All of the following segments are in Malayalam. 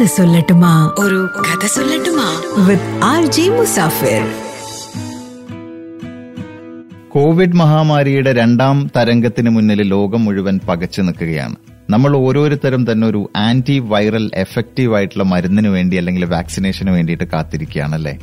കഥ സൊല്ലട്ടുമാ. ഒരു കഥ സൊല്ലട്ടുമാ. With R J Musafir. Covid മഹാമാരിയുടെ രണ്ടാം തരംഗത്തിന് മുന്നിൽ ലോകം മുഴുവൻ പകച്ചു നിൽക്കുകയാണ്. നമ്മൾ ഓരോരുത്തരും തന്നെ ഒരു ആന്റി വൈറൽ എഫക്റ്റീവ് ആയിട്ടുള്ള മരുന്നിന് വേണ്ടി അല്ലെങ്കിൽ വാക്സിനേഷന് വേണ്ടിയിട്ട് കാത്തിരിക്കുകയാണല്ലേ?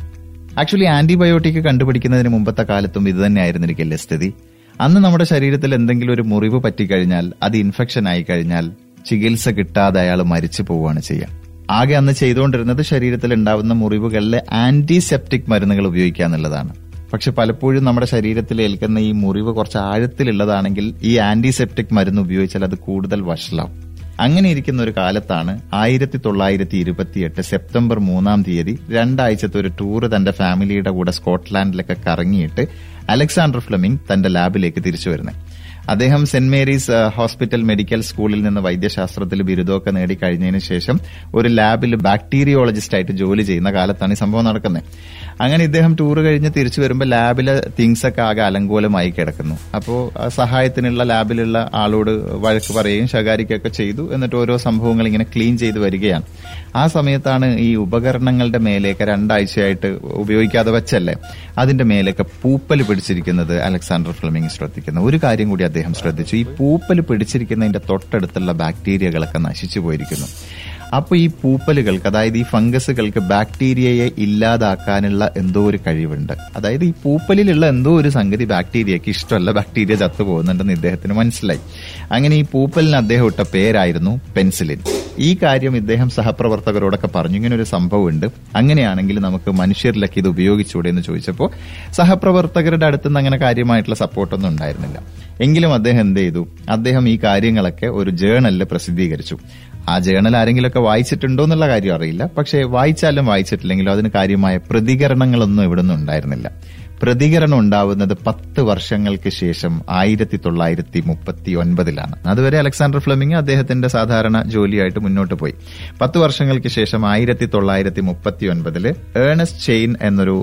ആക്ച്വലി ആന്റിബയോട്ടിക് കണ്ടുപിടിക്കുന്നതിന് മുമ്പത്തെ കാലത്തും ഇത് തന്നെയായിരുന്നിരിക്കില്ലേ സ്ഥിതി? അന്ന് നമ്മുടെ ശരീരത്തിൽ എന്തെങ്കിലും ഒരു മുറിവ് പറ്റിക്കഴിഞ്ഞാൽ അത് ഇൻഫെക്ഷൻ ആയി കഴിഞ്ഞാൽ ചികിത്സ കിട്ടാതെ അയാൾ മരിച്ചു പോവുകയാണ് ചെയ്യുക. ആകെ അന്ന് ചെയ്തുകൊണ്ടിരുന്നത് ശരീരത്തിൽ ഉണ്ടാവുന്ന മുറിവുകളിലെ ആന്റിസെപ്റ്റിക് മരുന്നുകൾ ഉപയോഗിക്കുക എന്നുള്ളതാണ്. പക്ഷെ പലപ്പോഴും നമ്മുടെ ശരീരത്തിൽ ഏൽക്കുന്ന ഈ മുറിവ് കുറച്ച് ആഴത്തിലുള്ളതാണെങ്കിൽ ഈ ആന്റിസെപ്റ്റിക് മരുന്ന് ഉപയോഗിച്ചാൽ അത് കൂടുതൽ വഷളാവും. അങ്ങനെ ഇരിക്കുന്ന ഒരു കാലത്താണ് ആയിരത്തി തൊള്ളായിരത്തി ഇരുപത്തിയെട്ട് സെപ്റ്റംബർ മൂന്നാം തീയതി രണ്ടാഴ്ചത്തെ ഒരു ടൂർ തന്റെ ഫാമിലിയുടെ കൂടെ സ്കോട്ട്ലാൻഡിലൊക്കെ കറങ്ങിയിട്ട് അലക്സാണ്ടർ ഫ്ലെമിംഗ് തന്റെ ലാബിലേക്ക് തിരിച്ചു വരുന്നത്. അദ്ദേഹം സെന്റ് മേരീസ് ഹോസ്പിറ്റൽ മെഡിക്കൽ സ്കൂളിൽ നിന്ന് വൈദ്യശാസ്ത്രത്തിൽ ബിരുദമൊക്കെ നേടിക്കഴിഞ്ഞതിന് ശേഷം ഒരു ലാബിൽ ബാക്ടീരിയോളജിസ്റ്റ് ആയിട്ട് ജോലി ചെയ്യുന്ന കാലത്താണ് ഈ സംഭവം നടക്കുന്നത്. അങ്ങനെ ഇദ്ദേഹം ടൂർ കഴിഞ്ഞ് തിരിച്ചു വരുമ്പോൾ ലാബിലെ തിങ്സ് ഒക്കെ ആകെ അലങ്കോലമായി കിടക്കുന്നു. അപ്പോൾ സഹായത്തിനുള്ള ലാബിലുള്ള ആളോട് വഴക്ക് പറയുകയും ശകാരിക്കുകയൊക്കെ ചെയ്തു. എന്നിട്ട് ഓരോ സംഭവങ്ങൾ ഇങ്ങനെ ക്ലീൻ ചെയ്ത് വരികയാണ്. ആ സമയത്താണ് ഈ ഉപകരണങ്ങളുടെ മേലേക്ക് രണ്ടാഴ്ചയായിട്ട് ഉപയോഗിക്കാതെ വെച്ചല്ലേ? അതിന്റെ മേലേക്ക് പൂപ്പൽ പിടിച്ചിരിക്കുന്നത് അലക്സാണ്ടർ ഫ്ലെമിംഗ് ശ്രദ്ധിക്കുന്നു ഒരു കാര്യം കൂടി അദ്ദേഹം ശ്രദ്ധിച്ചു. ഈ പൂപ്പൽ പിടിച്ചിരിക്കുന്നതിന്റെ തൊട്ടടുത്തുള്ള ബാക്ടീരിയകളൊക്കെ നശിച്ചു പോയിരിക്കുന്നു. അപ്പോൾ ഈ പൂപ്പലുകൾക്ക് അതായത് ഈ ഫംഗസുകൾക്ക് ബാക്ടീരിയയെ ഇല്ലാതാക്കാനുള്ള എന്തോ ഒരു കഴിവുണ്ട്. അതായത് ഈ പൂപ്പലിലുള്ള എന്തോ ഒരു സംഗതി ബാക്ടീരിയക്ക് ഇഷ്ടമല്ല ബാക്ടീരിയ ചത്തു പോകുന്നുണ്ടെന്ന് ഇദ്ദേഹത്തിന് മനസ്സിലായി. അങ്ങനെ ഈ പൂപ്പലിന് അദ്ദേഹം ഇട്ട പേരായിരുന്നു പെൻസിലിൻ. ഈ കാര്യം ഇദ്ദേഹം സഹപ്രവർത്തകരോടൊക്കെ പറഞ്ഞു. ഇങ്ങനെ ഒരു സംഭവമുണ്ട്. അങ്ങനെയാണെങ്കിൽ നമുക്ക് മനുഷ്യരിലൊക്കെ ഇത് ഉപയോഗിച്ചൂടെ എന്ന് ചോദിച്ചപ്പോൾ സഹപ്രവർത്തകരുടെ അടുത്ത് നിന്ന് അങ്ങനെ കാര്യമായിട്ടുള്ള സപ്പോർട്ടൊന്നും ഉണ്ടായിരുന്നില്ല. എങ്കിലും അദ്ദേഹം എന്ത് ചെയ്തു? അദ്ദേഹം ഈ കാര്യങ്ങളൊക്കെ ഒരു ജേണലിൽ പ്രസിദ്ധീകരിച്ചു. ആ ജേണൽ ആരെങ്കിലുമൊക്കെ വായിച്ചിട്ടുണ്ടോ എന്നുള്ള കാര്യം അറിയില്ല. പക്ഷേ വായിച്ചാലും വായിച്ചിട്ടില്ലെങ്കിലും അതിന് കാര്യമായ പ്രതികരണങ്ങളൊന്നും ഇവിടെ നിന്നും ഉണ്ടായിരുന്നില്ല. പ്രതികരണം ഉണ്ടാവുന്നത് പത്ത് വർഷങ്ങൾക്ക് ശേഷം ആയിരത്തി തൊള്ളായിരത്തി മുപ്പത്തി ഒൻപതിലാണ് അതുവരെ അലക്സാണ്ടർ ഫ്ലെമിംഗ് അദ്ദേഹത്തിന്റെ സാധാരണ ജോലിയായിട്ട് മുന്നോട്ട് പോയി. പത്ത് വർഷങ്ങൾക്ക് ശേഷം ആയിരത്തി തൊള്ളായിരത്തി മുപ്പത്തി ഒൻപതിൽ ഏണസ്റ്റ് ചെയിൻ എന്നൊരു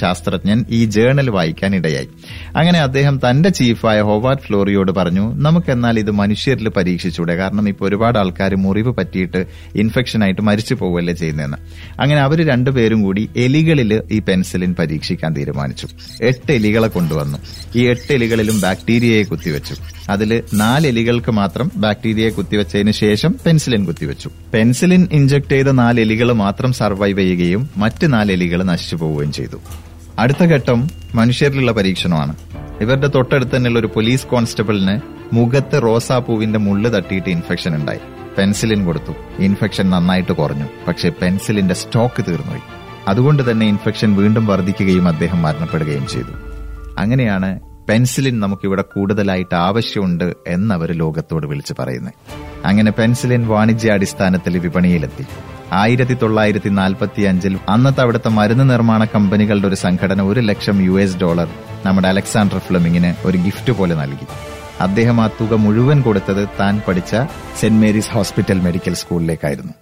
ശാസ്ത്രജ്ഞൻ ഈ ജേണൽ വായിക്കാൻ ഇടയായി. അങ്ങനെ അദ്ദേഹം തന്റെ ചീഫായ ഹോവാർഡ് ഫ്ലോറിയോട് പറഞ്ഞു നമുക്കെന്നാൽ ഇത് മനുഷ്യരിൽ പരീക്ഷിച്ചൂടെ കാരണം ഇപ്പോൾ ഒരുപാട് ആൾക്കാർ മുറിവ് പറ്റിയിട്ട് ഇൻഫെക്ഷൻ ആയിട്ട് മരിച്ചു പോവുകയല്ലേ ചെയ്യുന്നതെന്ന്. അങ്ങനെ അവർ രണ്ടുപേരും കൂടി എലികളിൽ ഈ പെൻസിലിൻ പരീക്ഷിക്കാൻ തീരുമാനിച്ചു. എട്ട് എലികളെ കൊണ്ടുവന്നു. ഈ എട്ട് എലികളിലും ബാക്ടീരിയയെ കുത്തിവെച്ചു. അതിൽ നാല് എലികൾക്ക് മാത്രം ബാക്ടീരിയയെ കുത്തിവെച്ചതിന് ശേഷം പെൻസിലിൻ കുത്തിവെച്ചു. പെൻസിലിൻ ഇഞ്ചക്ട് ചെയ്ത നാല് എലികൾ മാത്രം സർവൈവ് ചെയ്യുകയും മറ്റ് നാല് എലികൾ നശിച്ചു പോവുകയും ചെയ്തു. അടുത്ത ഘട്ടം മനുഷ്യരിലുള്ള പരീക്ഷണമാണ്. ഇവരുടെ തൊട്ടടുത്ത് തന്നെയുള്ള ഒരു പോലീസ് കോൺസ്റ്റബിളിന് മുഖത്ത് റോസാപ്പൂവിന്റെ മുള്ള് തട്ടിയിട്ട് ഇൻഫെക്ഷൻ ഉണ്ടായി. പെൻസിലിൻ കൊടുത്തു. ഇൻഫെക്ഷൻ നന്നായിട്ട് കുറഞ്ഞു. പക്ഷേ പെൻസിലിന്റെ സ്റ്റോക്ക് തീർന്നുപോയി. അതുകൊണ്ട് തന്നെ ഇൻഫെക്ഷൻ വീണ്ടും വർദ്ധിക്കുകയും അദ്ദേഹം മരണപ്പെടുകയും ചെയ്തു. അങ്ങനെയാണ് പെൻസിലിൻ നമുക്കിവിടെ കൂടുതലായിട്ട് ആവശ്യമുണ്ട് എന്നവർ ലോകത്തോട് വിളിച്ചു പറയുന്നത് അങ്ങനെ പെൻസിലിൻ വാണിജ്യാടിസ്ഥാനത്തിൽ വിപണിയിലെത്തി. ആയിരത്തി തൊള്ളായിരത്തി നാൽപ്പത്തി അഞ്ചിൽ അന്നത്തെ അവിടുത്തെ മരുന്ന് നിർമ്മാണ കമ്പനികളുടെ ഒരു സംഘടന ഒരു ലക്ഷം യു എസ് ഡോളർ നമ്മുടെ അലക്സാണ്ടർ ഫ്ലമിങ്ങിന് ഒരു ഗിഫ്റ്റ് പോലെ നൽകി. അദ്ദേഹം ആ തുക മുഴുവൻ കൊടുത്തത് താൻ പഠിച്ച സെന്റ് മേരീസ് ഹോസ്പിറ്റൽ മെഡിക്കൽ സ്കൂളിലേക്കായിരുന്നു.